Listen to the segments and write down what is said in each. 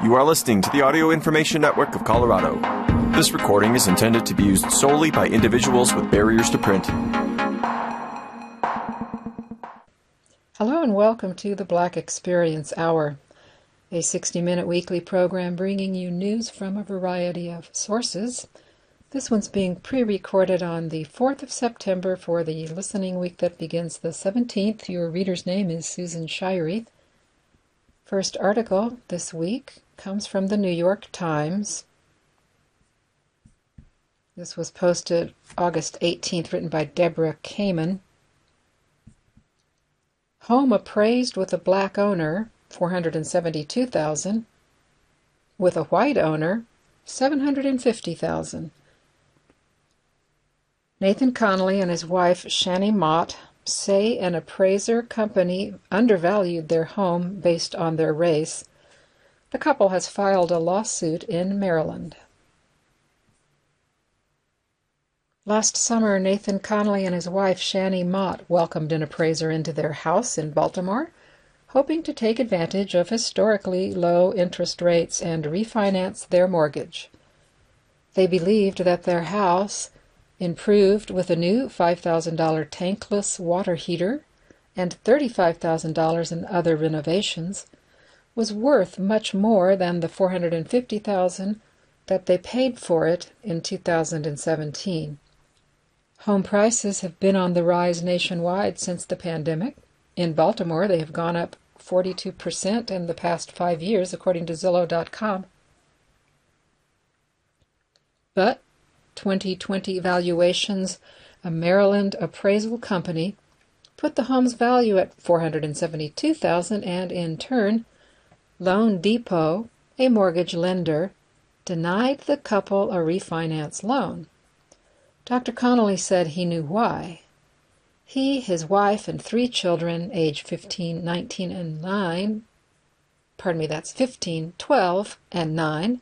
You are listening to the Audio Information Network of Colorado. This recording is intended to be used solely by individuals with barriers to print. Hello and welcome to the Black Experience Hour, a 60 minute weekly program bringing you news from a variety of sources. This one's being pre recorded on the 4th of September for the listening week that begins the 17th. Your reader's name is Susan Shirey. First article this week comes from the New York Times. This was posted August 18th, written by Deborah Kamin. Home appraised with a black owner, 472,000, with a white owner, 750,000. Nathan Connolly and his wife Shani Mott say an appraiser company undervalued their home based on their race the couple has filed a lawsuit in Maryland. Last summer, Nathan Connolly and his wife Shani Mott welcomed an appraiser into their house in Baltimore, hoping to take advantage of historically low interest rates and refinance their mortgage. They believed that their house, improved with a new $5,000 tankless water heater and $35,000 in other renovations, was worth much more than the 450,000 that they paid for it in 2017. Home prices have been on the rise nationwide since the pandemic. In Baltimore, they have gone up 42% in the past 5 years according to zillow.com. But 2020 valuations, a Maryland appraisal company, put the home's value at 472,000 and in turn Loan Depot, a mortgage lender, denied the couple a refinance loan. Dr. Connolly said he knew why. He, his wife, and three children, aged 15, 19, and 9, pardon me, that's 15, 12, and 9,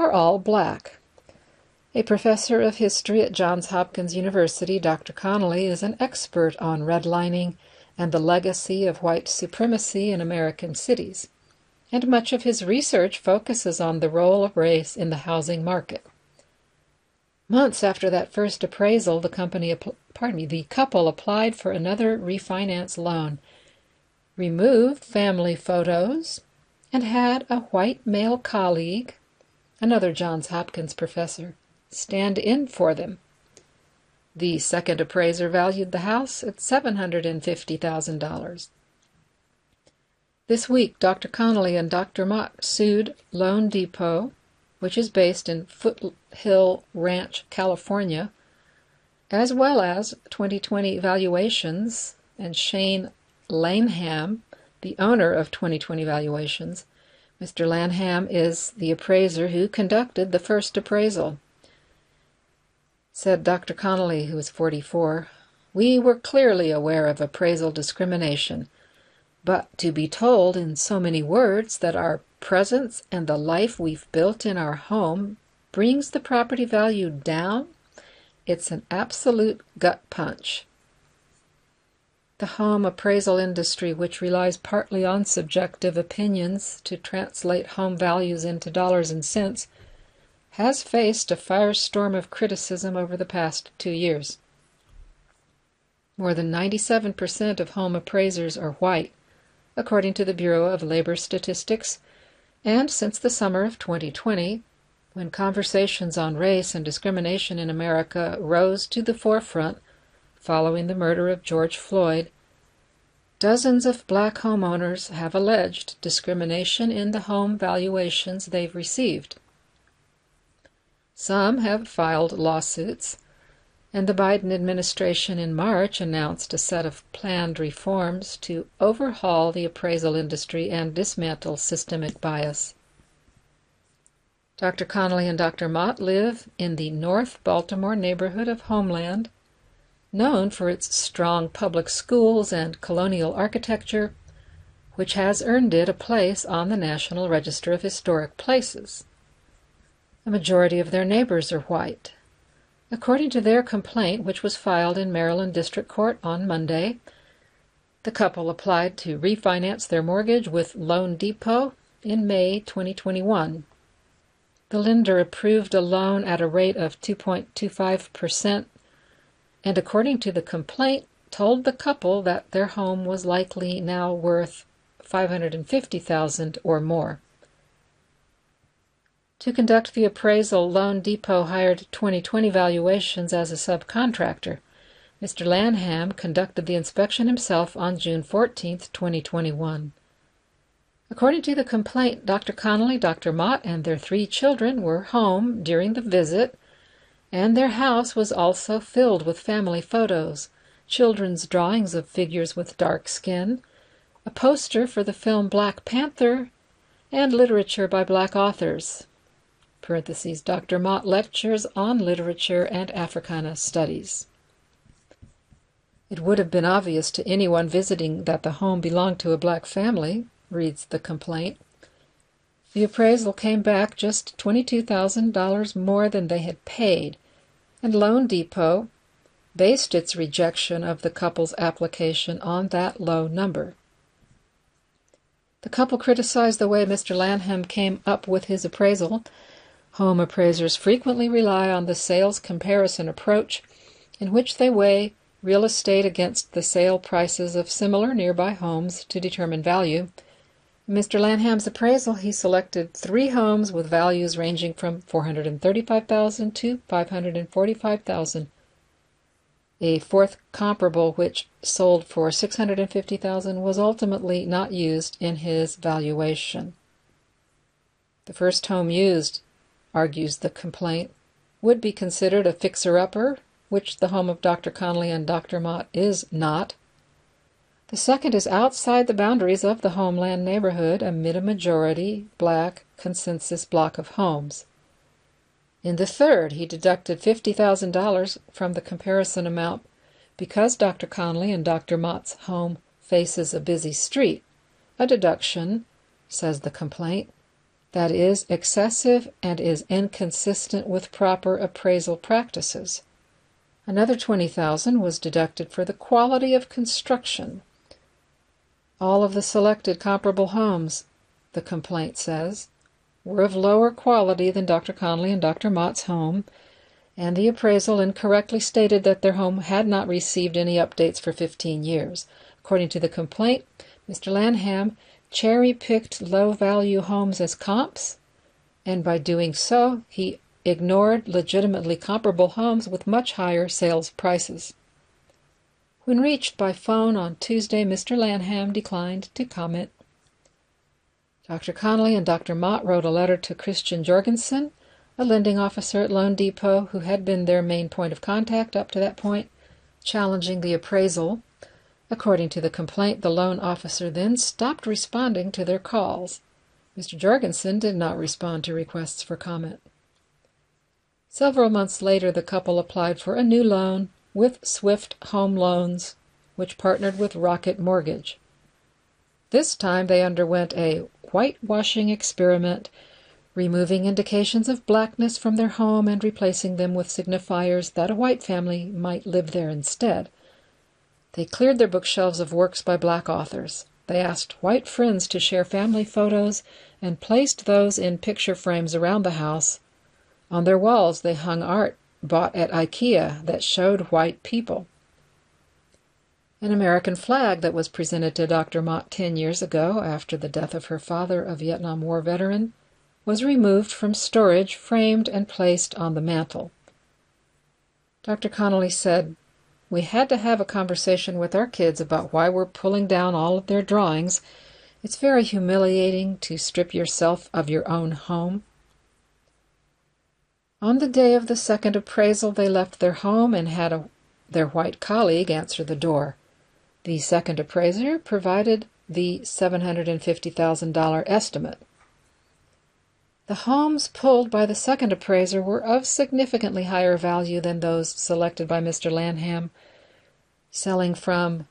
are all black. A professor of history at Johns Hopkins University, Dr. Connolly is an expert on redlining and the legacy of white supremacy in American cities and much of his research focuses on the role of race in the housing market. Months after that first appraisal, the company, pardon me, the couple applied for another refinance loan, removed family photos, and had a white male colleague, another Johns Hopkins professor, stand in for them. The second appraiser valued the house at $750,000. This week, Dr. Connolly and Dr. Mott sued Loan Depot, which is based in Foothill Ranch, California, as well as 2020 Valuations and Shane Lanham, the owner of 2020 Valuations. Mr. Lanham is the appraiser who conducted the first appraisal. Said Dr. Connolly, who is 44, We were clearly aware of appraisal discrimination but to be told in so many words that our presence and the life we've built in our home brings the property value down, it's an absolute gut punch. The home appraisal industry, which relies partly on subjective opinions to translate home values into dollars and cents, has faced a firestorm of criticism over the past two years. More than 97% of home appraisers are white, according to the Bureau of Labor Statistics, and since the summer of 2020, when conversations on race and discrimination in America rose to the forefront following the murder of George Floyd, dozens of black homeowners have alleged discrimination in the home valuations they've received. Some have filed lawsuits and the Biden administration in March announced a set of planned reforms to overhaul the appraisal industry and dismantle systemic bias. Dr. Connolly and Dr. Mott live in the North Baltimore neighborhood of Homeland, known for its strong public schools and colonial architecture, which has earned it a place on the National Register of Historic Places. A majority of their neighbors are white. According to their complaint, which was filed in Maryland District Court on Monday, the couple applied to refinance their mortgage with Loan Depot in May 2021. The lender approved a loan at a rate of 2.25%, and according to the complaint, told the couple that their home was likely now worth 550,000 or more. To conduct the appraisal, Loan Depot hired 2020 Valuations as a subcontractor. Mr. Lanham conducted the inspection himself on June 14, 2021. According to the complaint, Dr. Connolly, Dr. Mott, and their three children were home during the visit, and their house was also filled with family photos, children's drawings of figures with dark skin, a poster for the film Black Panther, and literature by black authors. Dr. Mott lectures on literature and Africana studies. It would have been obvious to anyone visiting that the home belonged to a black family, reads the complaint. The appraisal came back just $22,000 more than they had paid, and Loan Depot based its rejection of the couple's application on that low number. The couple criticized the way Mr. Lanham came up with his appraisal. Home appraisers frequently rely on the sales comparison approach, in which they weigh real estate against the sale prices of similar nearby homes to determine value. Mr. Lanham's appraisal, he selected three homes with values ranging from 435,000 to 545,000. A fourth comparable which sold for 650,000 was ultimately not used in his valuation. The first home used, argues the complaint, would be considered a fixer-upper, which the home of Dr. Connolly and Dr. Mott is not. The second is outside the boundaries of the homeland neighborhood amid a majority black consensus block of homes. In the third, he deducted $50,000 from the comparison amount because Dr. Connolly and Dr. Mott's home faces a busy street, a deduction, says the complaint, that is excessive and is inconsistent with proper appraisal practices. Another 20,000 was deducted for the quality of construction all of the selected comparable homes, the complaint says, were of lower quality than Dr. Connolly and Dr. Mott's home, and the appraisal incorrectly stated that their home had not received any updates for 15 years. According to the complaint, Mr. Lanham cherry picked low value homes as comps, and by doing so, he ignored legitimately comparable homes with much higher sales prices. When reached by phone on Tuesday, Mr. Lanham declined to comment. Dr. Connolly and Dr. Mott wrote a letter to Christian Jorgensen, a lending officer at Loan Depot who had been their main point of contact up to that point, challenging the appraisal. According to the complaint, the loan officer then stopped responding to their calls. Mr. Jorgensen did not respond to requests for comment. Several months later, the couple applied for a new loan with Swift Home Loans, which partnered with Rocket Mortgage. This time they underwent a whitewashing experiment, removing indications of blackness from their home and replacing them with signifiers that a white family might live there instead. They cleared their bookshelves of works by black authors. They asked white friends to share family photos and placed those in picture frames around the house. On their walls, they hung art bought at IKEA that showed white people. An American flag that was presented to Dr. Mott 10 years ago after the death of her father, a Vietnam War veteran, was removed from storage, framed, and placed on the mantel. Dr. Connolly said, We had to have a conversation with our kids about why we're pulling down all of their drawings. It's very humiliating to strip yourself of your own home. On the day of the second appraisal, they left their home and had a, their white colleague answer the door. The second appraiser provided the $750,000 estimate. The homes pulled by the second appraiser were of significantly higher value than those selected by Mr. Lanham, selling from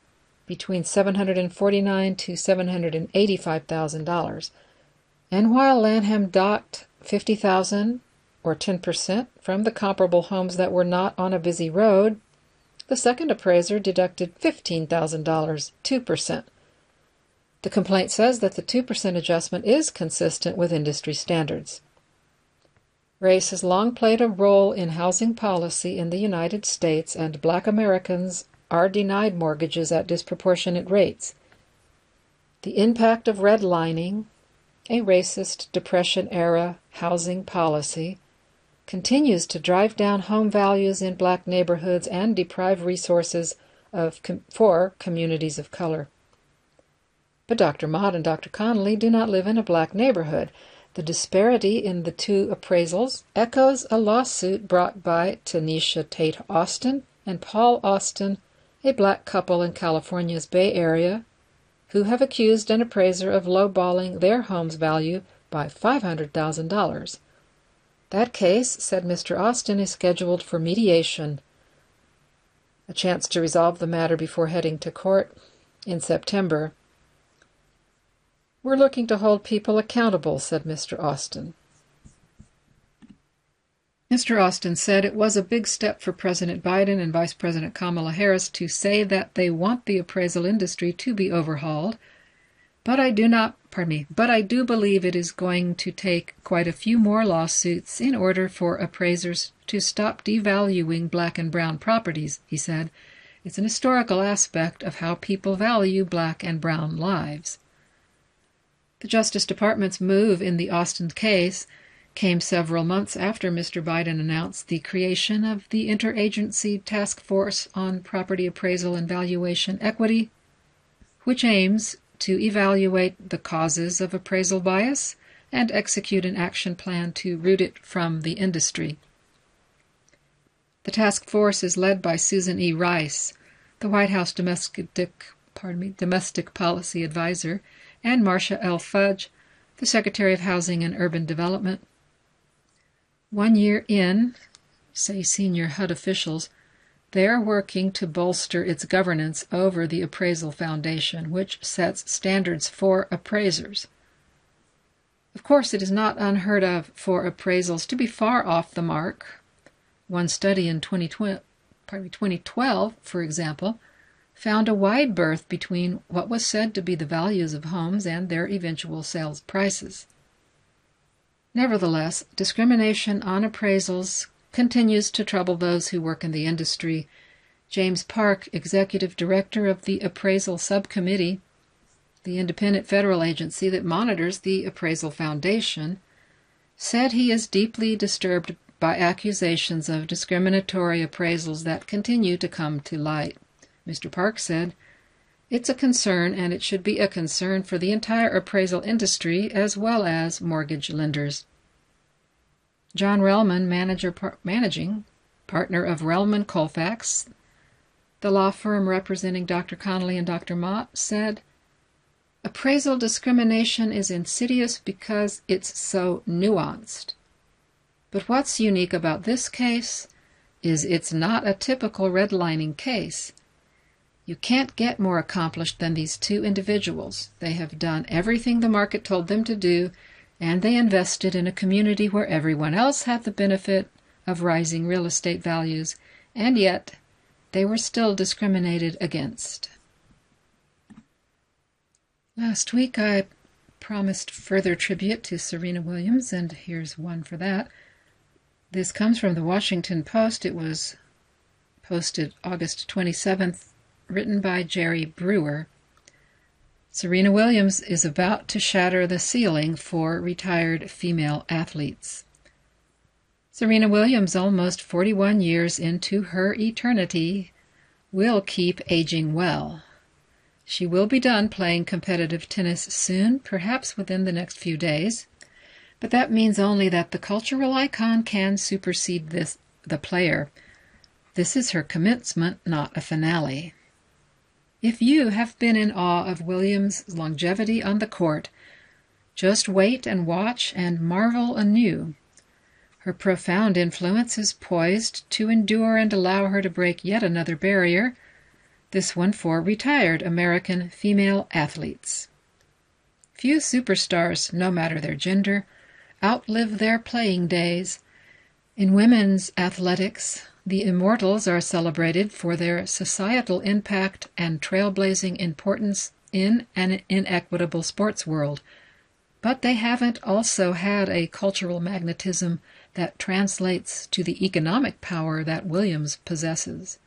between 749 to $785,000. And while Lanham docked 50,000 or 10% from the comparable homes that were not on a busy road, the second appraiser deducted $15,000, 2%. The complaint says that the 2% adjustment is consistent with industry standards. Race has long played a role in housing policy in the United States, and black Americans are denied mortgages at disproportionate rates. The impact of redlining, a racist Depression era housing policy, continues to drive down home values in black neighborhoods and deprive resources of com- for communities of color. But Dr. Mott and Dr. Connolly do not live in a black neighborhood. The disparity in the two appraisals echoes a lawsuit brought by Tanisha Tate Austin and Paul Austin, a black couple in California's Bay Area, who have accused an appraiser of lowballing their home's value by $500,000. That case, said Mr. Austin, is scheduled for mediation, a chance to resolve the matter before heading to court in September. We're looking to hold people accountable, said Mr. Austin. Mr. Austin said it was a big step for President Biden and Vice President Kamala Harris to say that they want the appraisal industry to be overhauled, but I do not, pardon me, but I do believe it is going to take quite a few more lawsuits in order for appraisers to stop devaluing black and brown properties, he said. It's an historical aspect of how people value black and brown lives. The Justice Department's move in the Austin case came several months after Mr. Biden announced the creation of the Interagency Task Force on Property Appraisal and Valuation Equity, which aims to evaluate the causes of appraisal bias and execute an action plan to root it from the industry. The task force is led by Susan E. Rice, the White House domestic, pardon me, domestic policy advisor, and Marcia L. Fudge, the Secretary of Housing and Urban Development. One year in, say senior HUD officials, they are working to bolster its governance over the Appraisal Foundation, which sets standards for appraisers. Of course, it is not unheard of for appraisals to be far off the mark. One study in 2012, 2012 for example, found a wide berth between what was said to be the values of homes and their eventual sales prices. Nevertheless, discrimination on appraisals continues to trouble those who work in the industry. James Park, executive director of the Appraisal Subcommittee, the independent federal agency that monitors the Appraisal Foundation, said he is deeply disturbed by accusations of discriminatory appraisals that continue to come to light. Mr. Park said. It's a concern, and it should be a concern for the entire appraisal industry as well as mortgage lenders. John Relman, manager, par- managing partner of Relman Colfax, the law firm representing Dr. Connolly and Dr. Mott, said appraisal discrimination is insidious because it's so nuanced. But what's unique about this case is it's not a typical redlining case. You can't get more accomplished than these two individuals. They have done everything the market told them to do, and they invested in a community where everyone else had the benefit of rising real estate values, and yet they were still discriminated against. Last week I promised further tribute to Serena Williams, and here's one for that. This comes from the Washington Post. It was posted August 27th, written by Jerry Brewer. Serena Williams is about to shatter the ceiling for retired female athletes. Serena Williams, almost 41 years into her eternity, will keep aging well. She will be done playing competitive tennis soon, perhaps within the next few days. But that means only that the cultural icon can supersede this the player. This is her commencement, not a finale. If you have been in awe of Williams' longevity on the court, just wait and watch and marvel anew. Her profound influence is poised to endure and allow her to break yet another barrier, this one for retired American female athletes. Few superstars, no matter their gender, outlive their playing days. In women's athletics, the immortals are celebrated for their societal impact and trailblazing importance in an inequitable sports world, but they haven't also had a cultural magnetism that translates to the economic power that Williams possesses.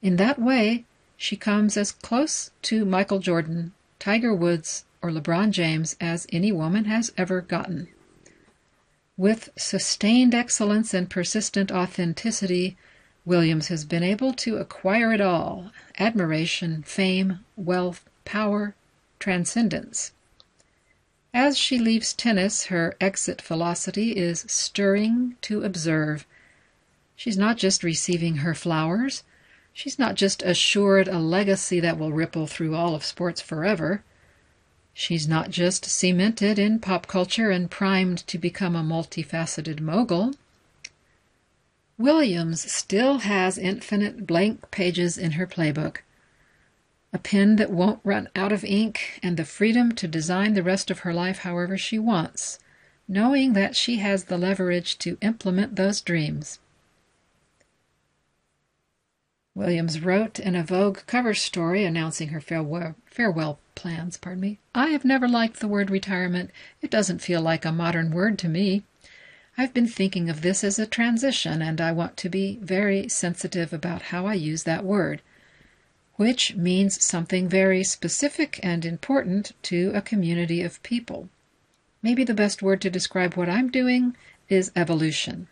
In that way, she comes as close to Michael Jordan, Tiger Woods, or LeBron James as any woman has ever gotten. With sustained excellence and persistent authenticity, Williams has been able to acquire it all admiration, fame, wealth, power, transcendence. As she leaves tennis, her exit velocity is stirring to observe. She's not just receiving her flowers, she's not just assured a legacy that will ripple through all of sports forever. She's not just cemented in pop culture and primed to become a multifaceted mogul. Williams still has infinite blank pages in her playbook a pen that won't run out of ink, and the freedom to design the rest of her life however she wants, knowing that she has the leverage to implement those dreams. Williams wrote in a Vogue cover story announcing her farewell, farewell plans, pardon me. I have never liked the word retirement. It doesn't feel like a modern word to me. I've been thinking of this as a transition, and I want to be very sensitive about how I use that word which means something very specific and important to a community of people. Maybe the best word to describe what I'm doing is evolution.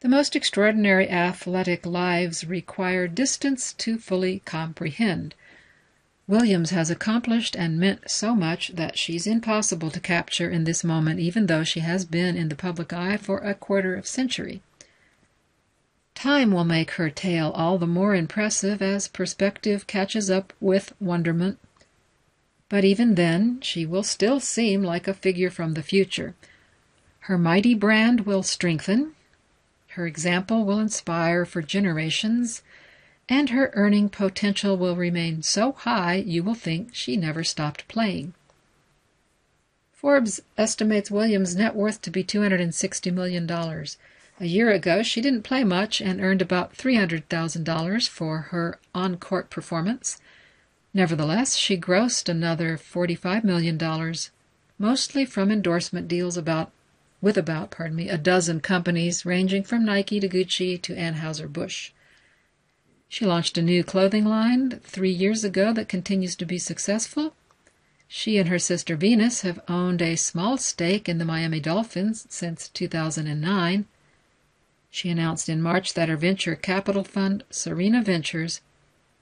The most extraordinary athletic lives require distance to fully comprehend. Williams has accomplished and meant so much that she's impossible to capture in this moment, even though she has been in the public eye for a quarter of a century. Time will make her tale all the more impressive as perspective catches up with wonderment. But even then, she will still seem like a figure from the future. Her mighty brand will strengthen, her example will inspire for generations, and her earning potential will remain so high you will think she never stopped playing. Forbes estimates Williams' net worth to be $260 million. A year ago, she didn't play much and earned about $300,000 for her on court performance. Nevertheless, she grossed another $45 million, mostly from endorsement deals about with about, pardon me, a dozen companies ranging from Nike to Gucci to Anheuser-Busch. She launched a new clothing line three years ago that continues to be successful. She and her sister Venus have owned a small stake in the Miami Dolphins since 2009. She announced in March that her venture capital fund, Serena Ventures,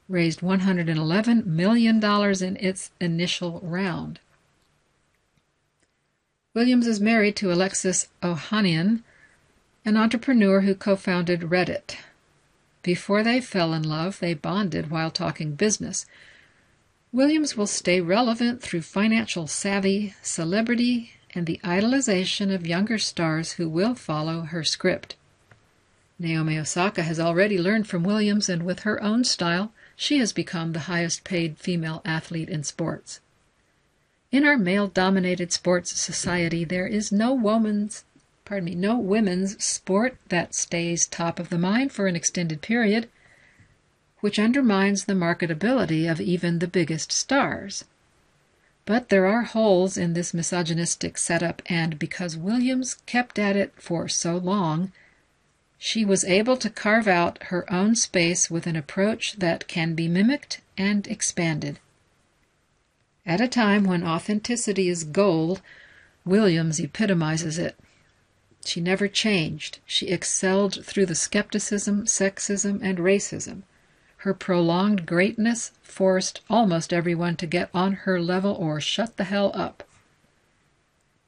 raised $111 million in its initial round. Williams is married to Alexis Ohanian, an entrepreneur who co founded Reddit. Before they fell in love, they bonded while talking business. Williams will stay relevant through financial savvy, celebrity, and the idolization of younger stars who will follow her script. Naomi Osaka has already learned from Williams, and with her own style, she has become the highest paid female athlete in sports. In our male dominated sports society, there is no woman's pardon me, no women's sport that stays top of the mind for an extended period, which undermines the marketability of even the biggest stars. But there are holes in this misogynistic setup, and because Williams kept at it for so long, she was able to carve out her own space with an approach that can be mimicked and expanded. At a time when authenticity is gold, Williams epitomizes it. She never changed. She excelled through the skepticism, sexism, and racism. Her prolonged greatness forced almost everyone to get on her level or shut the hell up.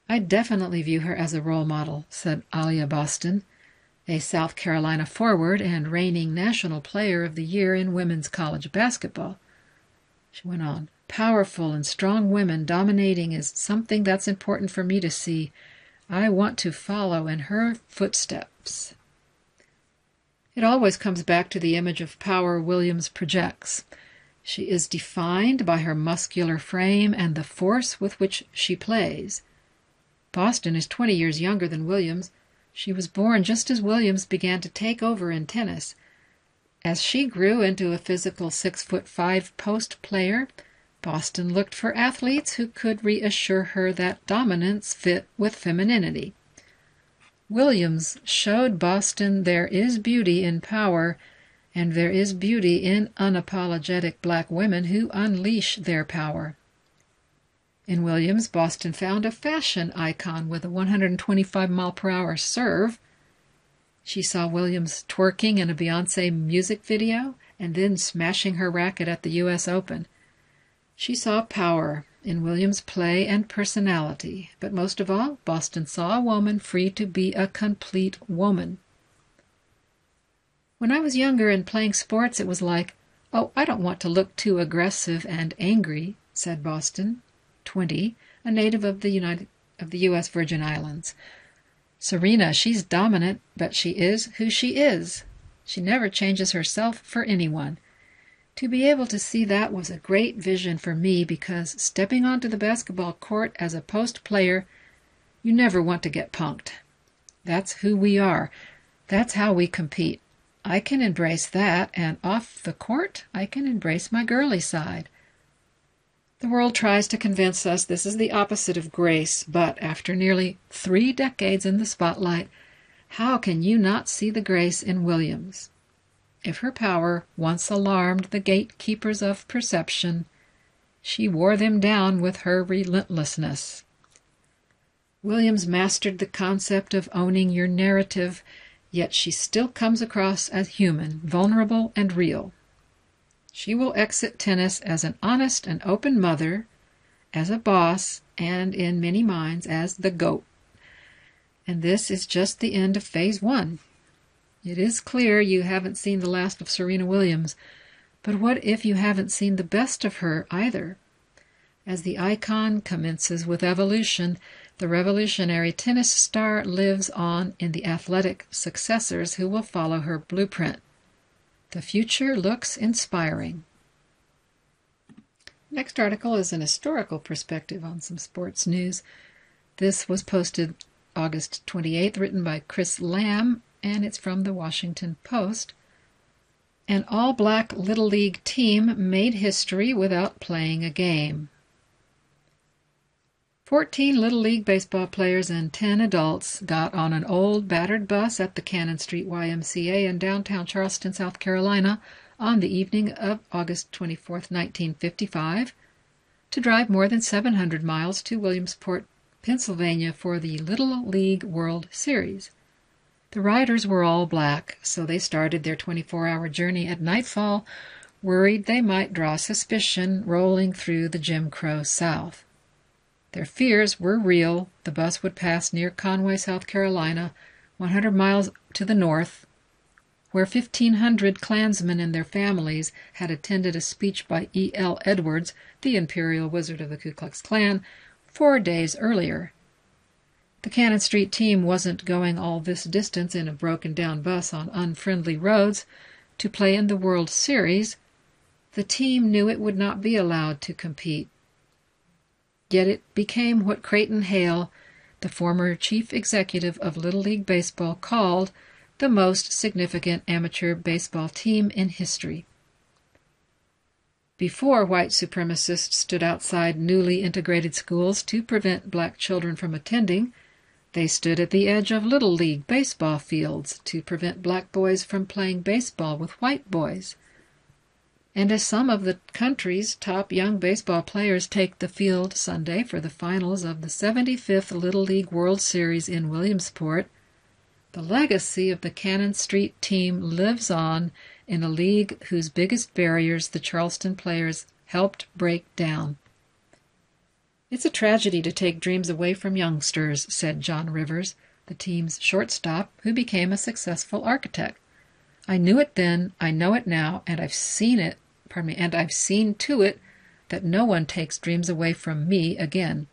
I definitely view her as a role model, said Aliyah Boston a South Carolina forward and reigning National Player of the Year in women's college basketball. She went on, Powerful and strong women dominating is something that's important for me to see. I want to follow in her footsteps. It always comes back to the image of power Williams projects. She is defined by her muscular frame and the force with which she plays. Boston is 20 years younger than Williams, she was born just as Williams began to take over in tennis, As she grew into a physical six foot five post player, Boston looked for athletes who could reassure her that dominance fit with femininity. Williams showed Boston there is beauty in power, and there is beauty in unapologetic black women who unleash their power. In Williams, Boston found a fashion icon with a 125 mile per hour serve. She saw Williams twerking in a Beyonce music video and then smashing her racket at the U.S. Open. She saw power in Williams' play and personality, but most of all, Boston saw a woman free to be a complete woman. When I was younger and playing sports, it was like, oh, I don't want to look too aggressive and angry, said Boston, 20, a native of the United of the U.S. Virgin Islands. Serena, she's dominant, but she is who she is. She never changes herself for anyone. To be able to see that was a great vision for me because stepping onto the basketball court as a post player, you never want to get punked. That's who we are. That's how we compete. I can embrace that, and off the court, I can embrace my girly side. The world tries to convince us this is the opposite of grace, but after nearly three decades in the spotlight, how can you not see the grace in Williams? If her power once alarmed the gatekeepers of perception, she wore them down with her relentlessness. Williams mastered the concept of owning your narrative, yet she still comes across as human, vulnerable, and real. She will exit tennis as an honest and open mother, as a boss, and in many minds as the GOAT. And this is just the end of phase one. It is clear you haven't seen the last of Serena Williams, but what if you haven't seen the best of her either? As the icon commences with evolution, the revolutionary tennis star lives on in the athletic successors who will follow her blueprint. The future looks inspiring. Next article is an historical perspective on some sports news. This was posted August 28th, written by Chris Lamb and it's from the Washington Post. An all black Little League team made history without playing a game. 14 Little League baseball players and 10 adults got on an old battered bus at the Cannon Street YMCA in downtown Charleston, South Carolina, on the evening of August 24, 1955, to drive more than 700 miles to Williamsport, Pennsylvania for the Little League World Series. The riders were all black, so they started their 24 hour journey at nightfall, worried they might draw suspicion rolling through the Jim Crow South. Their fears were real. The bus would pass near Conway, South Carolina, 100 miles to the north, where 1,500 Klansmen and their families had attended a speech by E. L. Edwards, the imperial wizard of the Ku Klux Klan, four days earlier. The Cannon Street team wasn't going all this distance in a broken down bus on unfriendly roads to play in the World Series. The team knew it would not be allowed to compete. Yet it became what Creighton Hale, the former chief executive of Little League Baseball, called the most significant amateur baseball team in history. Before white supremacists stood outside newly integrated schools to prevent black children from attending, they stood at the edge of Little League baseball fields to prevent black boys from playing baseball with white boys. And as some of the country's top young baseball players take the field Sunday for the finals of the 75th Little League World Series in Williamsport, the legacy of the Cannon Street team lives on in a league whose biggest barriers the Charleston players helped break down. It's a tragedy to take dreams away from youngsters, said John Rivers, the team's shortstop, who became a successful architect. I knew it then, I know it now, and I've seen it, pardon me, and I've seen to it that no one takes dreams away from me again.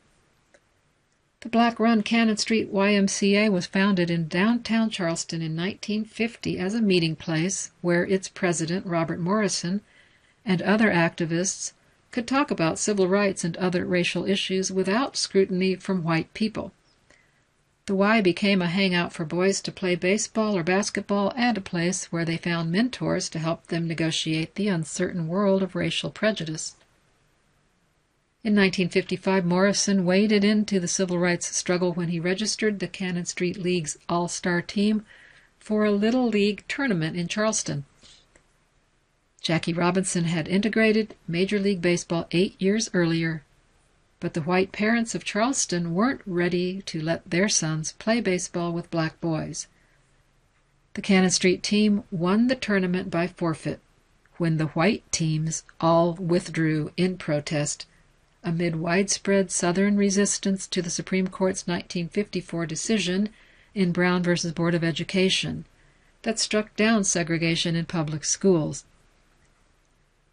The Black Run Cannon Street YMCA was founded in downtown Charleston in 1950 as a meeting place where its president, Robert Morrison, and other activists could talk about civil rights and other racial issues without scrutiny from white people. The Y became a hangout for boys to play baseball or basketball and a place where they found mentors to help them negotiate the uncertain world of racial prejudice. In 1955, Morrison waded into the civil rights struggle when he registered the Cannon Street League's All Star team for a Little League tournament in Charleston. Jackie Robinson had integrated Major League Baseball eight years earlier but the white parents of Charleston weren't ready to let their sons play baseball with black boys. The Cannon Street team won the tournament by forfeit when the white teams all withdrew in protest amid widespread Southern resistance to the Supreme Court's 1954 decision in Brown v. Board of Education that struck down segregation in public schools.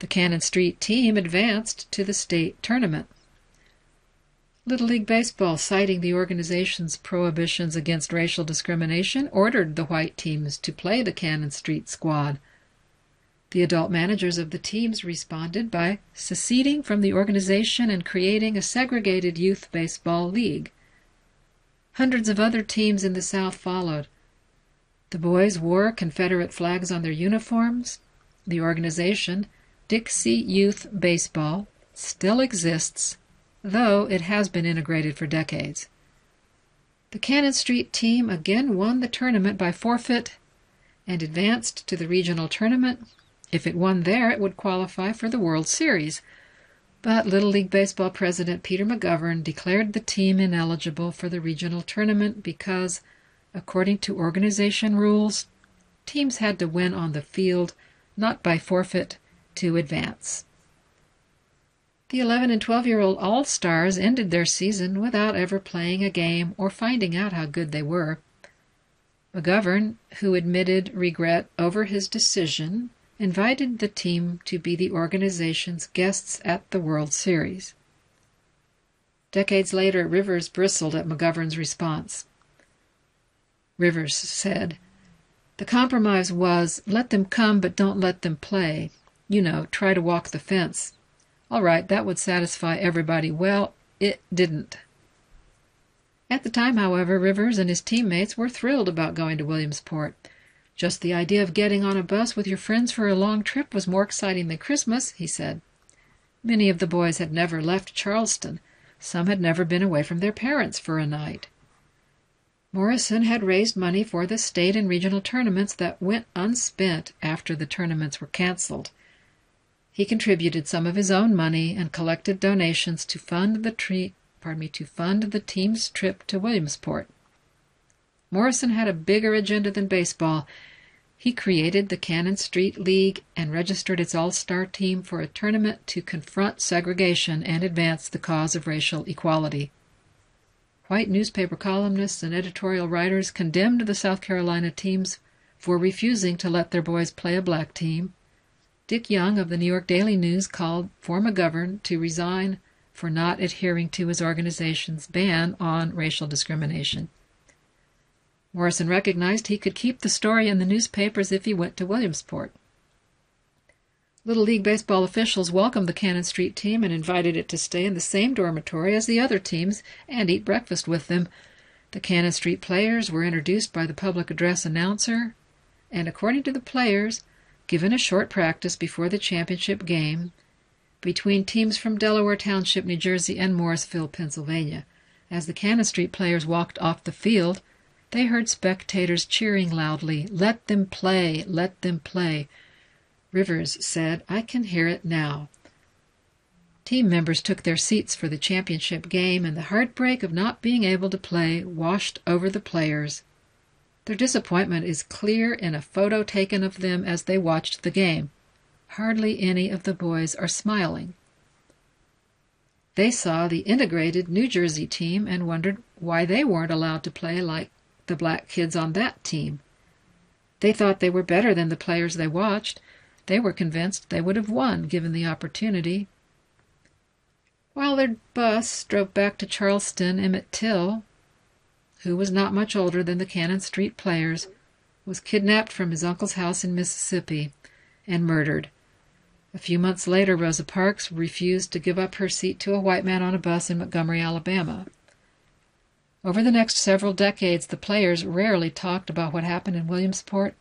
The Cannon Street team advanced to the state tournament. Little League Baseball, citing the organization's prohibitions against racial discrimination, ordered the white teams to play the Cannon Street squad. The adult managers of the teams responded by seceding from the organization and creating a segregated youth baseball league. Hundreds of other teams in the South followed. The boys wore Confederate flags on their uniforms. The organization, Dixie Youth Baseball, still exists though it has been integrated for decades. The Cannon Street team again won the tournament by forfeit and advanced to the regional tournament. If it won there, it would qualify for the World Series. But Little League Baseball president Peter McGovern declared the team ineligible for the regional tournament because, according to organization rules, teams had to win on the field, not by forfeit, to advance. The 11 and 12 year old All Stars ended their season without ever playing a game or finding out how good they were. McGovern, who admitted regret over his decision, invited the team to be the organization's guests at the World Series. Decades later, Rivers bristled at McGovern's response. Rivers said, The compromise was let them come, but don't let them play. You know, try to walk the fence. All right, that would satisfy everybody. Well, it didn't. At the time, however, Rivers and his teammates were thrilled about going to Williamsport. Just the idea of getting on a bus with your friends for a long trip was more exciting than Christmas, he said. Many of the boys had never left Charleston. Some had never been away from their parents for a night. Morrison had raised money for the state and regional tournaments that went unspent after the tournaments were canceled. He contributed some of his own money and collected donations to fund the tree, pardon me, to fund the team's trip to Williamsport. Morrison had a bigger agenda than baseball. He created the Cannon Street League and registered its all-star team for a tournament to confront segregation and advance the cause of racial equality. White newspaper columnists and editorial writers condemned the South Carolina teams for refusing to let their boys play a black team Dick Young of the New York Daily News called for McGovern to resign for not adhering to his organization's ban on racial discrimination. Morrison recognized he could keep the story in the newspapers if he went to Williamsport. Little League Baseball officials welcomed the Cannon Street team and invited it to stay in the same dormitory as the other teams and eat breakfast with them. The Cannon Street players were introduced by the public address announcer, and according to the players, given a short practice before the championship game between teams from Delaware Township, New Jersey, and Morrisville, Pennsylvania. As the Cannon Street players walked off the field, they heard spectators cheering loudly, Let them play! Let them play! Rivers said, I can hear it now. Team members took their seats for the championship game, and the heartbreak of not being able to play washed over the players. Their disappointment is clear in a photo taken of them as they watched the game. Hardly any of the boys are smiling. They saw the integrated New Jersey team and wondered why they weren't allowed to play like the black kids on that team. They thought they were better than the players they watched. They were convinced they would have won given the opportunity. While their bus drove back to Charleston, Emmett Till, who was not much older than the Cannon Street players, was kidnapped from his uncle's house in Mississippi and murdered. A few months later, Rosa Parks refused to give up her seat to a white man on a bus in Montgomery, Alabama. Over the next several decades, the players rarely talked about what happened in Williamsport,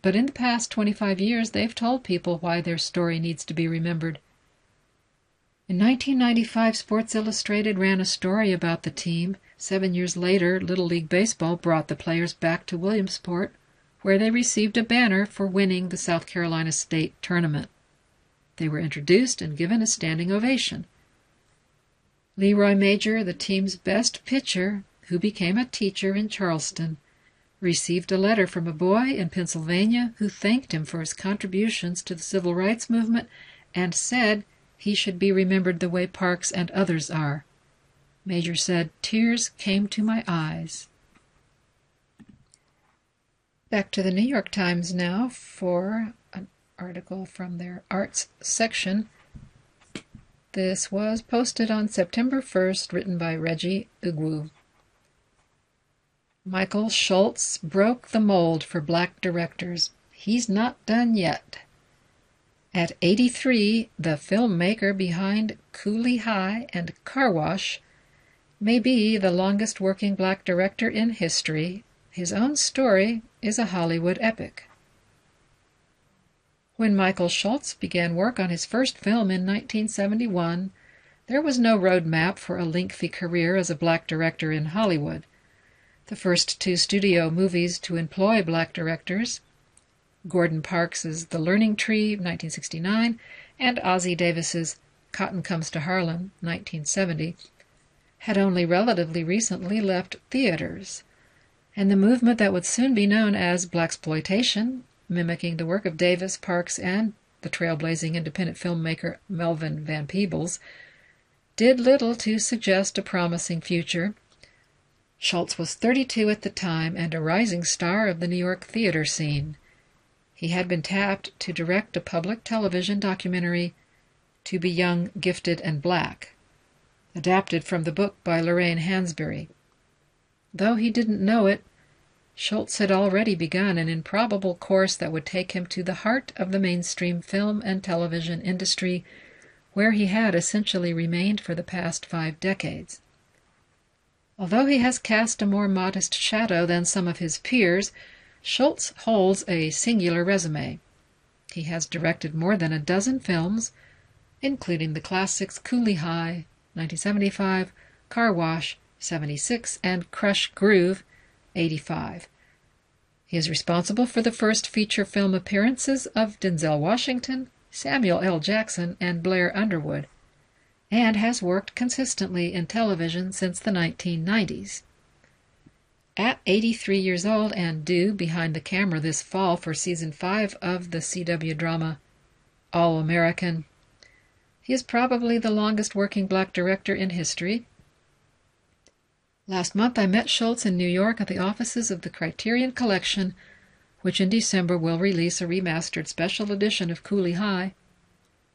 but in the past 25 years, they've told people why their story needs to be remembered. In 1995, Sports Illustrated ran a story about the team. Seven years later, Little League Baseball brought the players back to Williamsport, where they received a banner for winning the South Carolina State Tournament. They were introduced and given a standing ovation. Leroy Major, the team's best pitcher, who became a teacher in Charleston, received a letter from a boy in Pennsylvania who thanked him for his contributions to the civil rights movement and said he should be remembered the way Parks and others are. Major said, Tears came to my eyes. Back to the New York Times now for an article from their arts section. This was posted on September 1st, written by Reggie Ugwu. Michael Schultz broke the mold for black directors. He's not done yet. At 83, the filmmaker behind Cooley High and Car Wash may be the longest working black director in history. His own story is a Hollywood epic. When Michael Schultz began work on his first film in 1971, there was no road map for a lengthy career as a black director in Hollywood. The first two studio movies to employ black directors Gordon Parks's The Learning Tree, 1969, and Ossie Davis's Cotton Comes to Harlem, 1970, had only relatively recently left theaters, and the movement that would soon be known as blaxploitation, mimicking the work of Davis, Parks, and the trailblazing independent filmmaker Melvin Van Peebles, did little to suggest a promising future. Schultz was 32 at the time and a rising star of the New York theater scene. He had been tapped to direct a public television documentary, To Be Young, Gifted, and Black, adapted from the book by Lorraine Hansberry. Though he didn't know it, Schultz had already begun an improbable course that would take him to the heart of the mainstream film and television industry, where he had essentially remained for the past five decades. Although he has cast a more modest shadow than some of his peers, Schultz holds a singular resume. He has directed more than a dozen films, including the classics Cooley High, 1975, Car Wash, 76, and Krush Groove, 85. He is responsible for the first feature film appearances of Denzel Washington, Samuel L. Jackson, and Blair Underwood, and has worked consistently in television since the 1990s. At 83 years old and due behind the camera this fall for season 5 of the CW drama All American, he is probably the longest working black director in history. Last month I met Schultz in New York at the offices of the Criterion Collection, which in December will release a remastered special edition of Cooley High,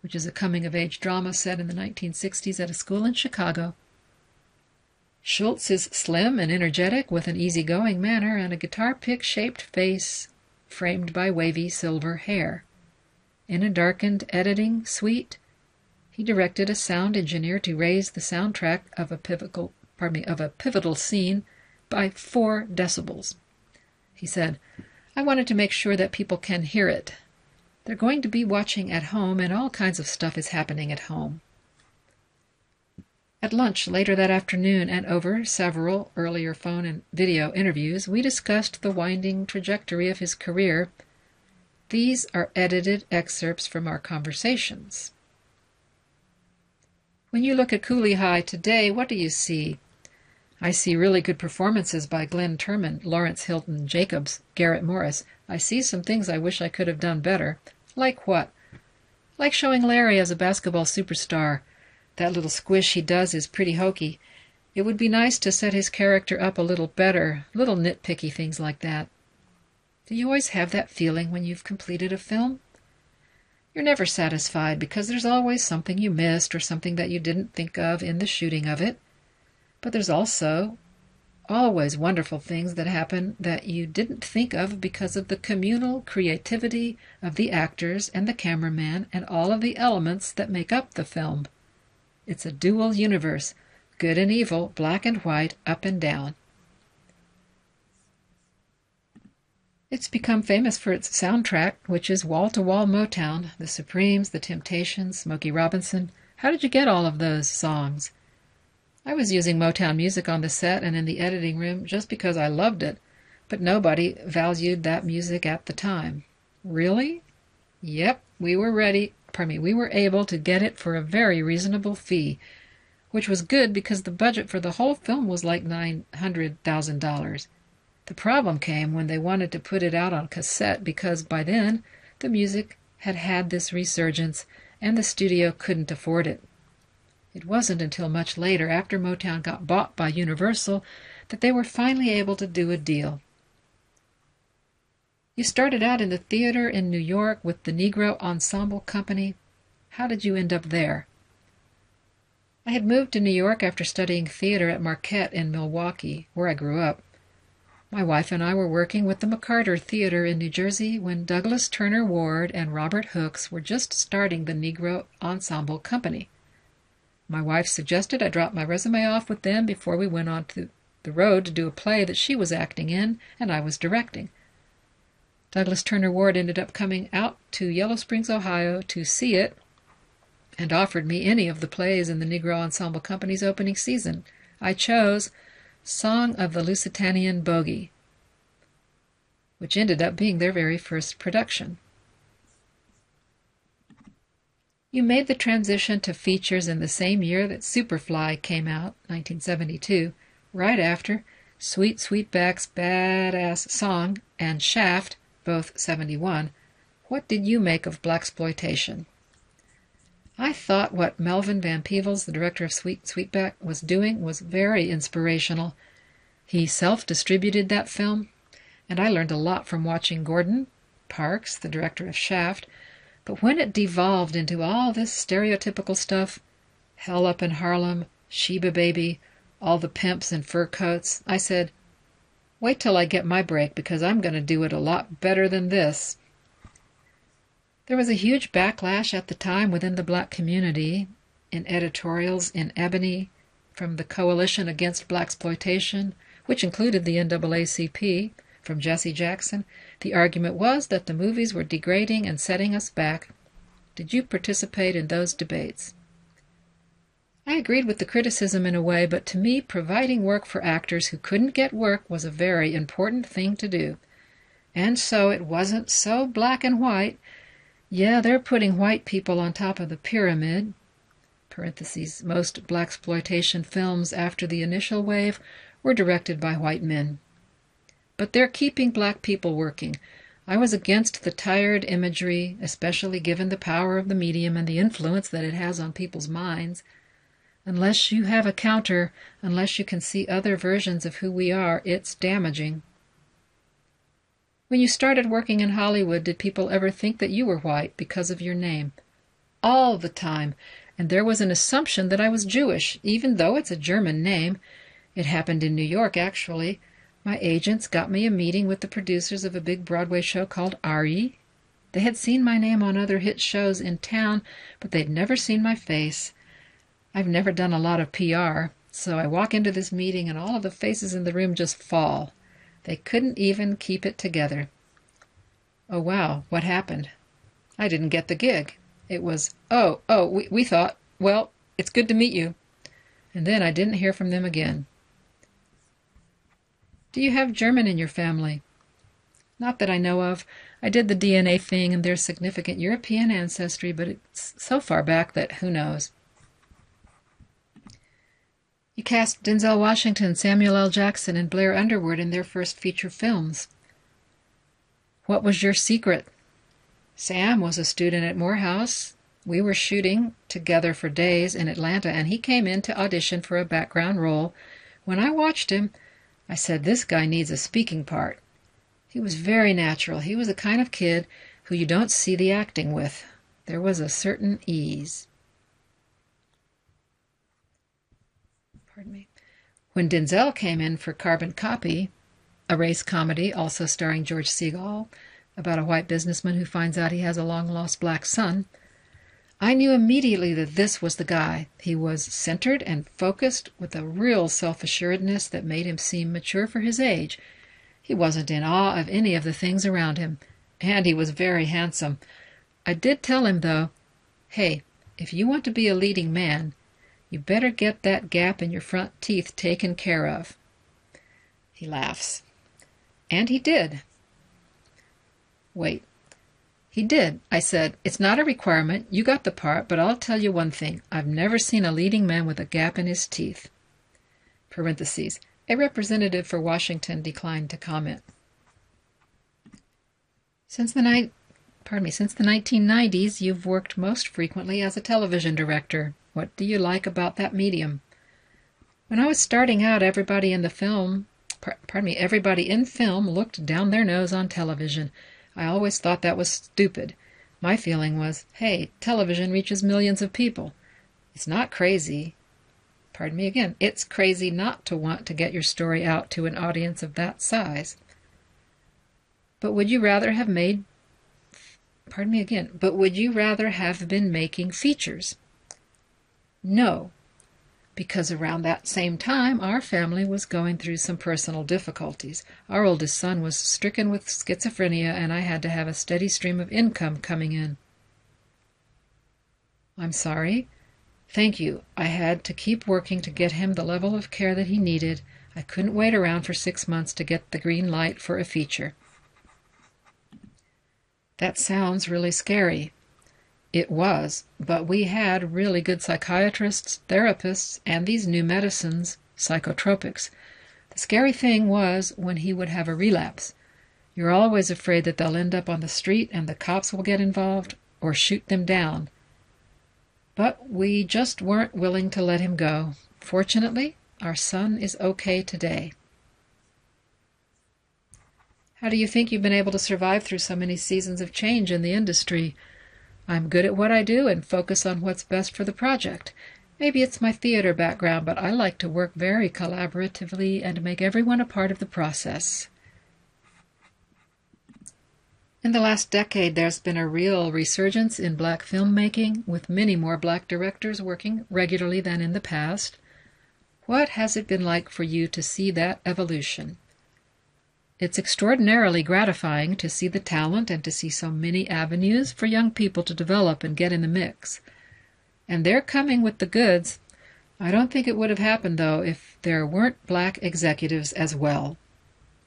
which is a coming of age drama set in the 1960s at a school in Chicago. Schultz is slim and energetic with an easygoing manner and a guitar pick shaped face framed by wavy silver hair. In a darkened editing suite, he directed a sound engineer to raise the soundtrack of a pivotal, pardon me, of a pivotal scene by four decibels. He said, I wanted to make sure that people can hear it. They're going to be watching at home, and all kinds of stuff is happening at home. At lunch later that afternoon and over several earlier phone and video interviews, we discussed the winding trajectory of his career. These are edited excerpts from our conversations. When you look at Cooley High today, what do you see? I see really good performances by Glynn Turman, Lawrence Hilton Jacobs, Garrett Morris. I see some things I wish I could have done better. Like what? Like showing Larry as a basketball superstar that little squish he does is pretty hokey. It would be nice to set his character up a little better, little nitpicky things like that. Do you always have that feeling when you've completed a film? You're never satisfied because there's always something you missed or something that you didn't think of in the shooting of it. But there's also always wonderful things that happen that you didn't think of because of the communal creativity of the actors and the cameraman and all of the elements that make up the film. It's a dual universe, good and evil, black and white, up and down. It's become famous for its soundtrack, which is wall to wall Motown, The Supremes, The Temptations, Smokey Robinson. How did you get all of those songs? I was using Motown music on the set and in the editing room just because I loved it, but nobody valued that music at the time. Really? Yep, we were ready, pardon me, we were able to get it for a very reasonable fee, which was good because the budget for the whole film was like $900,000. The problem came when they wanted to put it out on cassette because by then the music had had this resurgence and the studio couldn't afford it. It wasn't until much later, after Motown got bought by Universal, that they were finally able to do a deal. You started out in the theater in New York with the Negro Ensemble Company. How did you end up there? I had moved to New York after studying theater at Marquette in Milwaukee, where I grew up. My wife and I were working with the McCarter Theater in New Jersey when Douglas Turner Ward and Robert Hooks were just starting the Negro Ensemble Company. My wife suggested I drop my resume off with them before we went on to the road to do a play that she was acting in and I was directing. Douglas Turner Ward ended up coming out to Yellow Springs, Ohio to see it and offered me any of the plays in the Negro Ensemble Company's opening season. I chose Song of the Lusitanian Bogey, which ended up being their very first production. You made the transition to features in the same year that Superfly came out, 1972, right after Sweet Sweetback's Badass Song and Shaft, both 71. What did you make of blaxploitation? I thought what Melvin Van Peebles, the director of Sweet Sweetback, was doing was very inspirational. He self distributed that film, and I learned a lot from watching Gordon Parks, the director of Shaft. But when it devolved into all this stereotypical stuff Hell Up in Harlem, Sheba Baby, all the pimps in fur coats, I said, Wait till I get my break because I'm going to do it a lot better than this. There was a huge backlash at the time within the black community, in editorials in Ebony, from the Coalition Against Black Exploitation, which included the NAACP, from Jesse Jackson. The argument was that the movies were degrading and setting us back. Did you participate in those debates? I agreed with the criticism in a way, but to me, providing work for actors who couldn't get work was a very important thing to do. And so it wasn't so black and white yeah, they're putting white people on top of the pyramid. Most blaxploitation films after the initial wave were directed by white men. But they're keeping black people working. I was against the tired imagery, especially given the power of the medium and the influence that it has on people's minds. Unless you have a counter, unless you can see other versions of who we are, it's damaging. When you started working in Hollywood, did people ever think that you were white because of your name? All the time. And there was an assumption that I was Jewish, even though it's a German name. It happened in New York, actually. My agents got me a meeting with the producers of a big Broadway show called Ari. They had seen my name on other hit shows in town, but they'd never seen my face. I've never done a lot of PR, so I walk into this meeting and all of the faces in the room just fall. They couldn't even keep it together. Oh, wow, what happened? I didn't get the gig. It was, oh, oh, we, we thought, well, it's good to meet you. And then I didn't hear from them again. Do you have German in your family? Not that I know of. I did the DNA thing, and there's significant European ancestry, but it's so far back that who knows. You cast Denzel Washington, Samuel L. Jackson, and Blair Underwood in their first feature films. What was your secret? Sam was a student at Morehouse. We were shooting together for days in Atlanta, and he came in to audition for a background role. When I watched him, I said, This guy needs a speaking part. He was very natural. He was the kind of kid who you don't see the acting with. There was a certain ease. Pardon me. When Denzel came in for Carbon Copy, a race comedy also starring George Segal about a white businessman who finds out he has a long lost black son, I knew immediately that this was the guy. He was centered and focused with a real self assuredness that made him seem mature for his age. He wasn't in awe of any of the things around him, and he was very handsome. I did tell him, though, hey, if you want to be a leading man, you better get that gap in your front teeth taken care of. He laughs. And he did. Wait, he did. I said, It's not a requirement. You got the part, but I'll tell you one thing. I've never seen a leading man with a gap in his teeth. Parentheses. A representative for Washington declined to comment. Since the night pardon me, since the 1990s, you've worked most frequently as a television director. What do you like about that medium? When I was starting out, everybody in the film, pardon me, everybody in film looked down their nose on television. I always thought that was stupid. My feeling was, hey, television reaches millions of people. It's not crazy. Pardon me again. It's crazy not to want to get your story out to an audience of that size. But would you rather have made pardon me again, but would you rather have been making features? No, because around that same time our family was going through some personal difficulties. Our oldest son was stricken with schizophrenia, and I had to have a steady stream of income coming in. I'm sorry. Thank you. I had to keep working to get him the level of care that he needed. I couldn't wait around for six months to get the green light for a feature. That sounds really scary. It was, but we had really good psychiatrists, therapists, and these new medicines, psychotropics. The scary thing was when he would have a relapse. You're always afraid that they'll end up on the street and the cops will get involved or shoot them down. But we just weren't willing to let him go. Fortunately, our son is okay today. How do you think you've been able to survive through so many seasons of change in the industry? I'm good at what I do and focus on what's best for the project. Maybe it's my theater background, but I like to work very collaboratively and make everyone a part of the process. In the last decade, there's been a real resurgence in black filmmaking, with many more black directors working regularly than in the past. What has it been like for you to see that evolution? It's extraordinarily gratifying to see the talent and to see so many avenues for young people to develop and get in the mix. And they're coming with the goods. I don't think it would have happened, though, if there weren't black executives as well.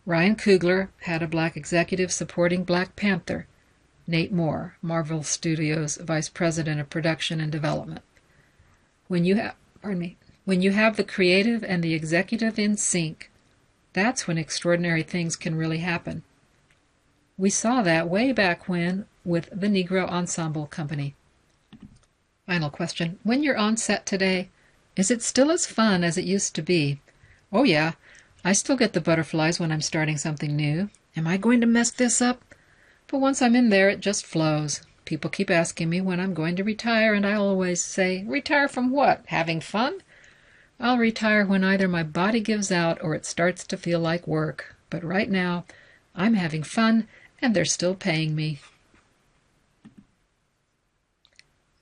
Ryan Coogler had a black executive supporting Black Panther. Nate Moore, Marvel Studios Vice President of Production and Development. When you have, pardon me, when you have the creative and the executive in sync, that's when extraordinary things can really happen. We saw that way back when with the Negro Ensemble Company. Final question. When you're on set today, is it still as fun as it used to be? Oh, yeah. I still get the butterflies when I'm starting something new. Am I going to mess this up? But once I'm in there, it just flows. People keep asking me when I'm going to retire, and I always say, Retire from what? Having fun? I'll retire when either my body gives out or it starts to feel like work. But right now, I'm having fun and they're still paying me.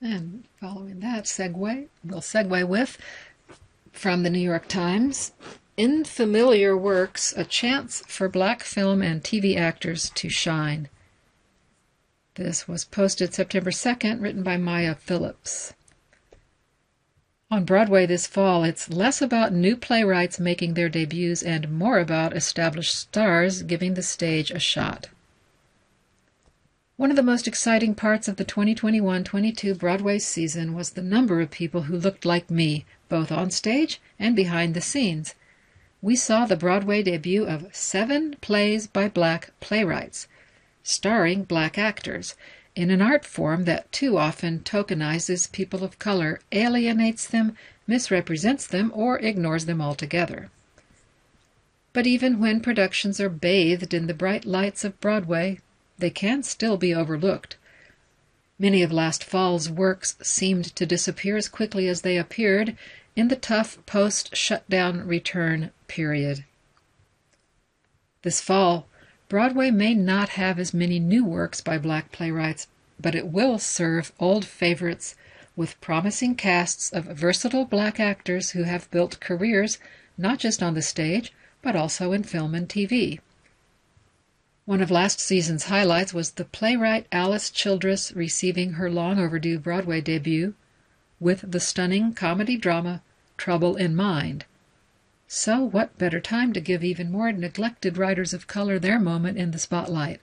And following that segue, we'll segue with from the New York Times In Familiar Works A Chance for Black Film and TV Actors to Shine. This was posted September 2nd, written by Maya Phillips. On Broadway this fall, it's less about new playwrights making their debuts and more about established stars giving the stage a shot. One of the most exciting parts of the 2021 22 Broadway season was the number of people who looked like me, both on stage and behind the scenes. We saw the Broadway debut of seven plays by black playwrights, starring black actors, in an art form that too often tokenizes people of color, alienates them, misrepresents them, or ignores them altogether. But even when productions are bathed in the bright lights of Broadway, they can still be overlooked. Many of last fall's works seemed to disappear as quickly as they appeared in the tough post shutdown return period. This fall, Broadway may not have as many new works by black playwrights, but it will serve old favorites with promising casts of versatile black actors who have built careers not just on the stage, but also in film and TV. One of last season's highlights was the playwright Alice Childress receiving her long overdue Broadway debut with the stunning comedy drama Trouble in Mind. So, what better time to give even more neglected writers of color their moment in the spotlight?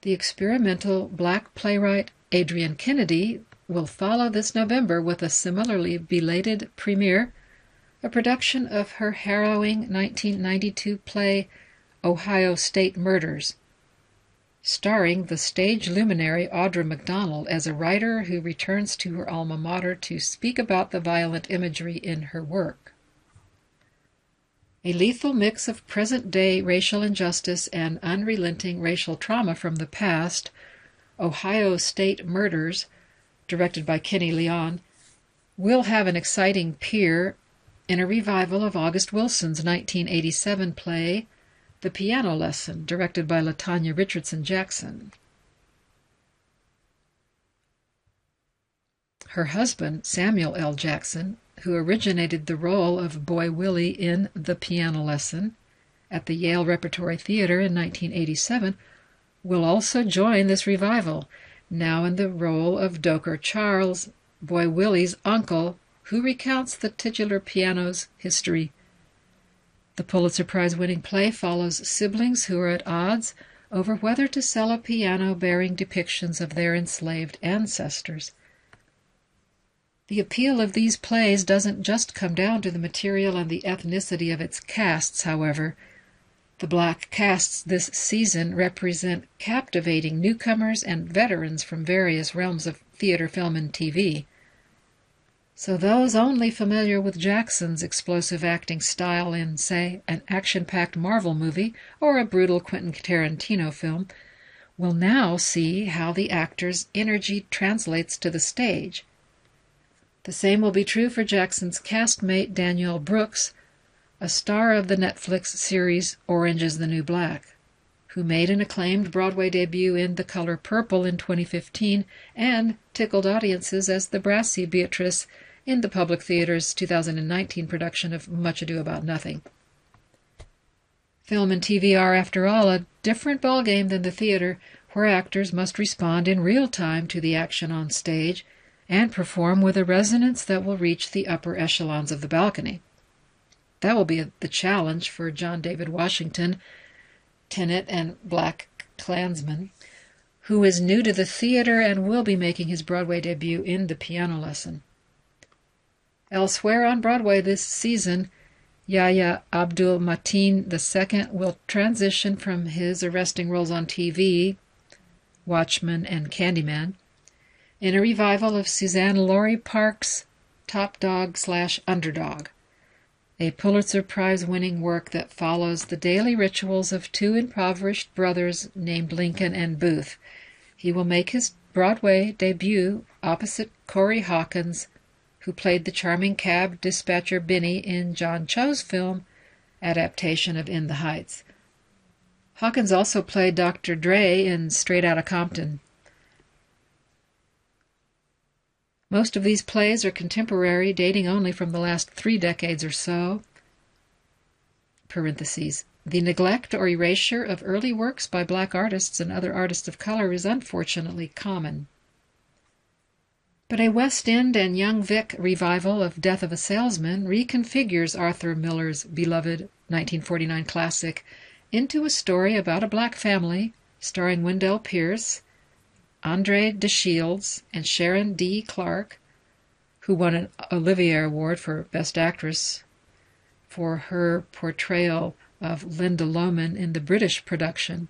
The experimental black playwright Adrienne Kennedy will follow this November with a similarly belated premiere, a production of her harrowing 1992 play Ohio State Murders, starring the stage luminary Audra McDonald as a writer who returns to her alma mater to speak about the violent imagery in her work. A lethal mix of present day racial injustice and unrelenting racial trauma from the past, Ohio State Murders directed by Kenny Leon, will have an exciting peer in a revival of August Wilson's 1987 play, The Piano Lesson, directed by Latanya Richardson Jackson. Her husband, Samuel L. Jackson, who originated the role of Boy Willie in The Piano Lesson at the Yale Repertory Theater in 1987, will also join this revival now in the role of Doaker Charles, Boy Willie's uncle, who recounts the titular piano's history. The Pulitzer Prize winning play follows siblings who are at odds over whether to sell a piano bearing depictions of their enslaved ancestors. The appeal of these plays doesn't just come down to the material and the ethnicity of its casts, however. The black casts this season represent captivating newcomers and veterans from various realms of theater, film, and TV. So those only familiar with Jackson's explosive acting style in, say, an action packed Marvel movie or a brutal Quentin Tarantino film will now see how the actor's energy translates to the stage. The same will be true for Jackson's castmate Danielle Brooks, a star of the Netflix series Orange is the New Black, who made an acclaimed Broadway debut in The Color Purple in 2015 and tickled audiences as the brassy Beatrice in the Public Theater's 2019 production of Much Ado About Nothing. Film and TV are, after all, a different ballgame than the theater, where actors must respond in real time to the action on stage and perform with a resonance that will reach the upper echelons of the balcony. That will be the challenge for John David Washington, Tenet and Black Klansman, who is new to the theater and will be making his Broadway debut in The Piano Lesson. Elsewhere on Broadway this season, Yahya Abdul Mateen II will transition from his arresting roles on TV, Watchmen and Candyman, in a revival of Suzan-Lori Parks' Top Dog slash Underdog a Pulitzer Prize winning work that follows the daily rituals of two impoverished brothers named Lincoln and Booth. He will make his Broadway debut opposite Corey Hawkins, who played the charming cab dispatcher Benny in Jon Chu's film adaptation of In the Heights. Hawkins also played Dr. Dre in Straight Outta Compton. Most of these plays are contemporary, dating only from the last three decades or so. The neglect or erasure of early works by black artists and other artists of color is unfortunately common. But a West End and Young Vic revival of Death of a Salesman reconfigures Arthur Miller's beloved 1949 classic into a story about a black family starring Wendell Pierce Andre de Shields and Sharon D. Clarke, who won an Olivier Award for Best Actress for her portrayal of Linda Loman in the British production.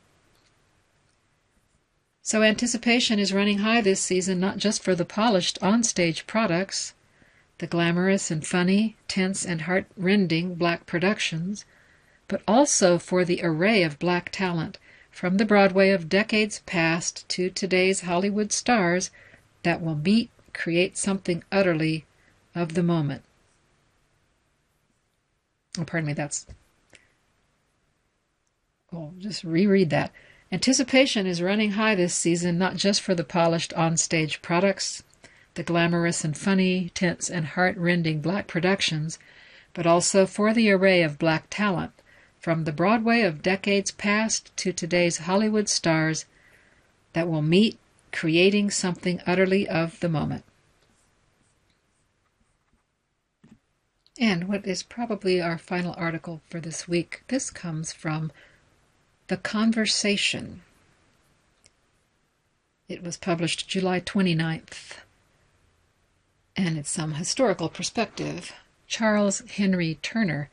So anticipation is running high this season, not just for the polished onstage products, the glamorous and funny, tense and heart-rending black productions, but also for the array of black talent from the Broadway of decades past to today's Hollywood stars that will meet, create something utterly of the moment. Oh, pardon me, that's. Oh, just reread that. Anticipation is running high this season, not just for the polished onstage products, the glamorous and funny, tense and heart-rending black productions, but also for the array of black talent, from the Broadway of decades past to today's Hollywood stars, that will meet creating something utterly of the moment. And what is probably our final article for this week, this comes from The Conversation. It was published July 29th, and it's some historical perspective. Charles Henry Turner,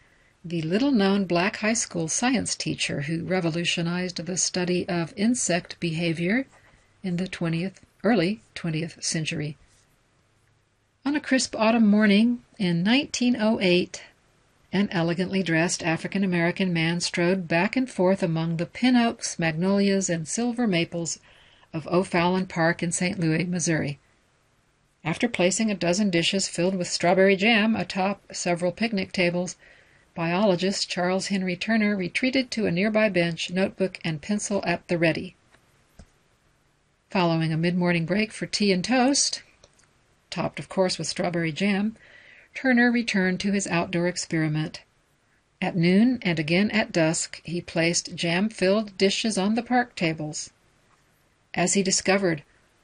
the little known black high school science teacher who revolutionized the study of insect behavior in the 20th, early 20th century. On a crisp autumn morning in 1908, an elegantly dressed African American man strode back and forth among the pin oaks, magnolias, and silver maples of O'Fallon Park in St. Louis, Missouri. After placing a dozen dishes filled with strawberry jam atop several picnic tables, biologist Charles Henry Turner retreated to a nearby bench, notebook and pencil at the ready. Following a mid morning break for tea and toast, topped of course with strawberry jam, Turner returned to his outdoor experiment. At noon and again at dusk he placed jam filled dishes on the park tables. As he discovered,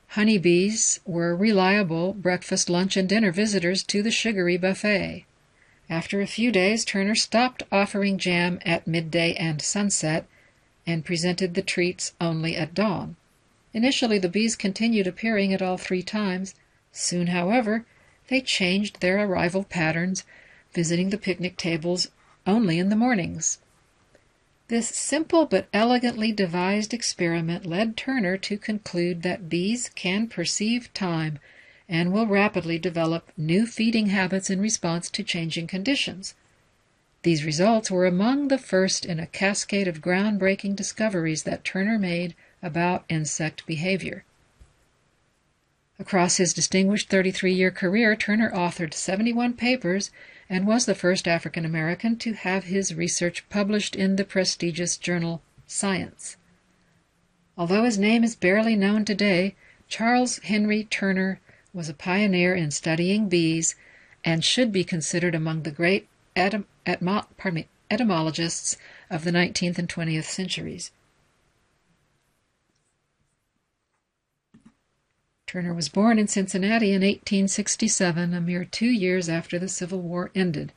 honey bees were reliable breakfast, lunch, and dinner visitors to the sugary buffet. After a few days, Turner stopped offering jam at midday and sunset and presented the treats only at dawn. Initially, the bees continued appearing at all three times. Soon, however, they changed their arrival patterns, visiting the picnic tables only in the mornings. This simple but elegantly devised experiment led Turner to conclude that bees can perceive time and will rapidly develop new feeding habits in response to changing conditions. These results were among the first in a cascade of groundbreaking discoveries that Turner made about insect behavior. Across his distinguished 33 year career, Turner authored 71 papers and was the first African American to have his research published in the prestigious journal Science. Although his name is barely known today, Charles Henry Turner was a pioneer in studying bees and should be considered among the great etym- me, etymologists of the 19th and 20th centuries. Turner was born in Cincinnati in 1867, a mere two years after the Civil War ended.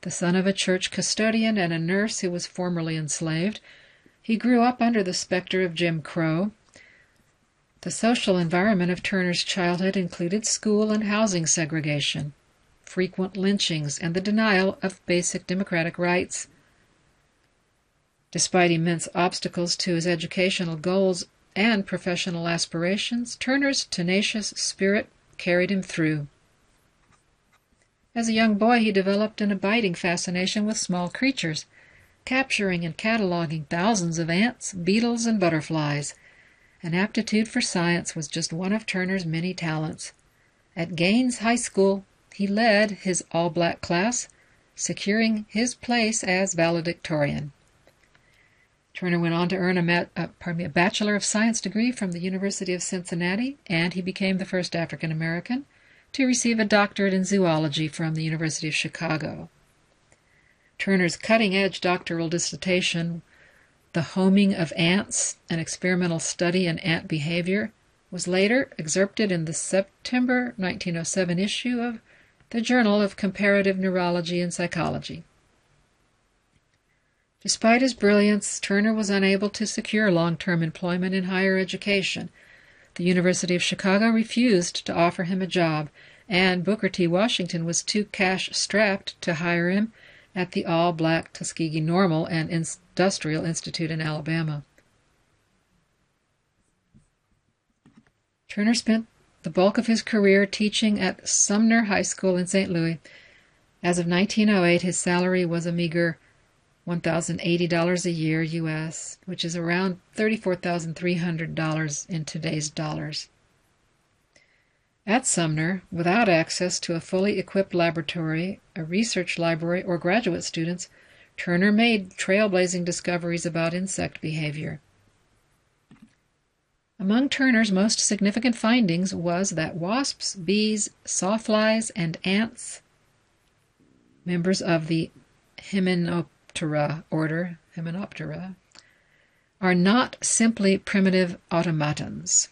The son of a church custodian and a nurse who was formerly enslaved, he grew up under the specter of Jim Crow. The social environment of Turner's childhood included school and housing segregation, frequent lynchings, and the denial of basic democratic rights. Despite immense obstacles to his educational goals and professional aspirations, Turner's tenacious spirit carried him through. As a young boy, he developed an abiding fascination with small creatures, capturing and cataloging thousands of ants, beetles, and butterflies. An aptitude for science was just one of Turner's many talents. At Gaines High School, he led his all black class, securing his place as valedictorian. Turner went on to earn a, uh, me, a Bachelor of Science degree from the University of Cincinnati, and he became the first African American to receive a doctorate in zoology from the University of Chicago. Turner's cutting edge doctoral dissertation, The Homing of Ants An Experimental Study in Ant Behavior, was later excerpted in the September 1907 issue of the Journal of Comparative Neurology and Psychology. Despite his brilliance, Turner was unable to secure long term employment in higher education. The University of Chicago refused to offer him a job, and Booker T. Washington was too cash strapped to hire him at the all black Tuskegee Normal and Industrial Institute in Alabama. Turner spent the bulk of his career teaching at Sumner High School in St. Louis. As of 1908, his salary was a meager $1,080 a year US, which is around $34,300 in today's dollars. At Sumner, without access to a fully equipped laboratory, a research library, or graduate students, Turner made trailblazing discoveries about insect behavior. Among Turner's most significant findings was that wasps, bees, sawflies, and ants, members of the Hymenoptera order, Hymenoptera, are not simply primitive automatons,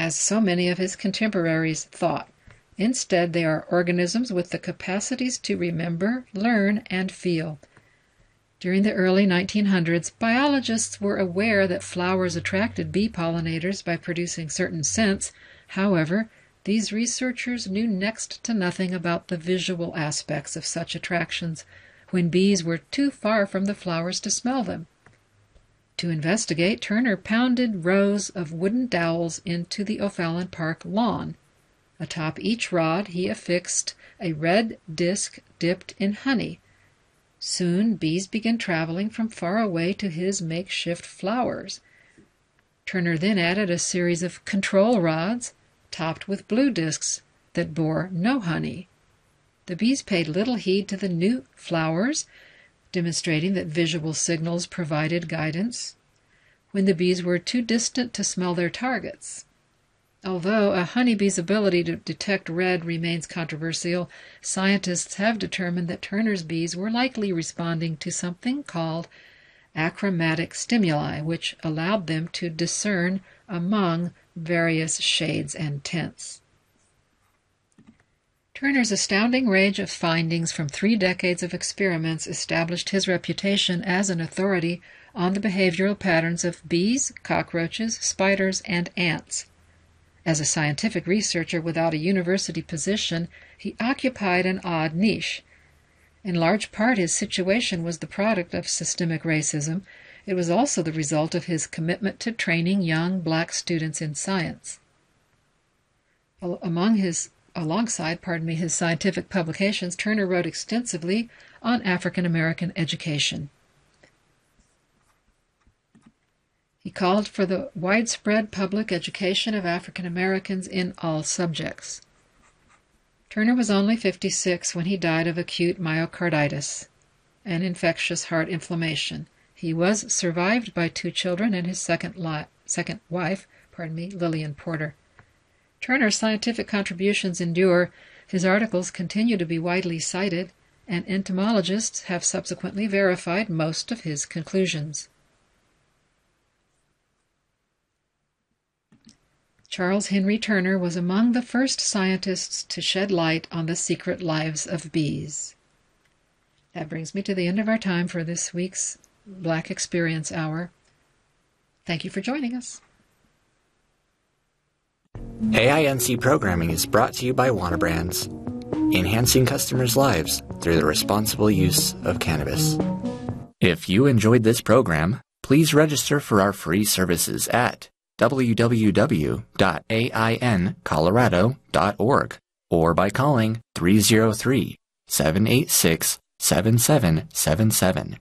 as so many of his contemporaries thought. Instead, they are organisms with the capacities to remember, learn, and feel. During the early 1900s, biologists were aware that flowers attracted bee pollinators by producing certain scents. However, these researchers knew next to nothing about the visual aspects of such attractions when bees were too far from the flowers to smell them. To investigate, Turner pounded rows of wooden dowels into the O'Fallon Park lawn. Atop each rod he affixed a red disc dipped in honey. Soon bees began traveling from far away to his makeshift flowers. Turner then added a series of control rods topped with blue discs that bore no honey. The bees paid little heed to the new flowers, demonstrating that visual signals provided guidance when the bees were too distant to smell their targets. Although a honeybee's ability to detect red remains controversial, scientists have determined that Turner's bees were likely responding to something called achromatic stimuli, which allowed them to discern among various shades and tints. Turner's astounding range of findings from three decades of experiments established his reputation as an authority on the behavioral patterns of bees, cockroaches, spiders, and ants. As a scientific researcher without a university position, he occupied an odd niche. In large part, his situation was the product of systemic racism. It was also the result of his commitment to training young black students in science. Among his alongside, pardon me, his scientific publications, Turner wrote extensively on African American education. He called for the widespread public education of African Americans in all subjects. Turner was only 56 when he died of acute myocarditis, an infectious heart inflammation. He was survived by two children and his second, li- second wife, pardon me, Lillian Porter. Turner's scientific contributions endure. His articles continue to be widely cited, and entomologists have subsequently verified most of his conclusions. Charles Henry Turner was among the first scientists to shed light on the secret lives of bees. That brings me to the end of our time for this week's Black Experience Hour. Thank you for joining us. AINC programming is brought to you by Wana Brands, enhancing customers' lives through the responsible use of cannabis. If you enjoyed this program, please register for our free services at www.aincolorado.org or by calling 303 786 7777.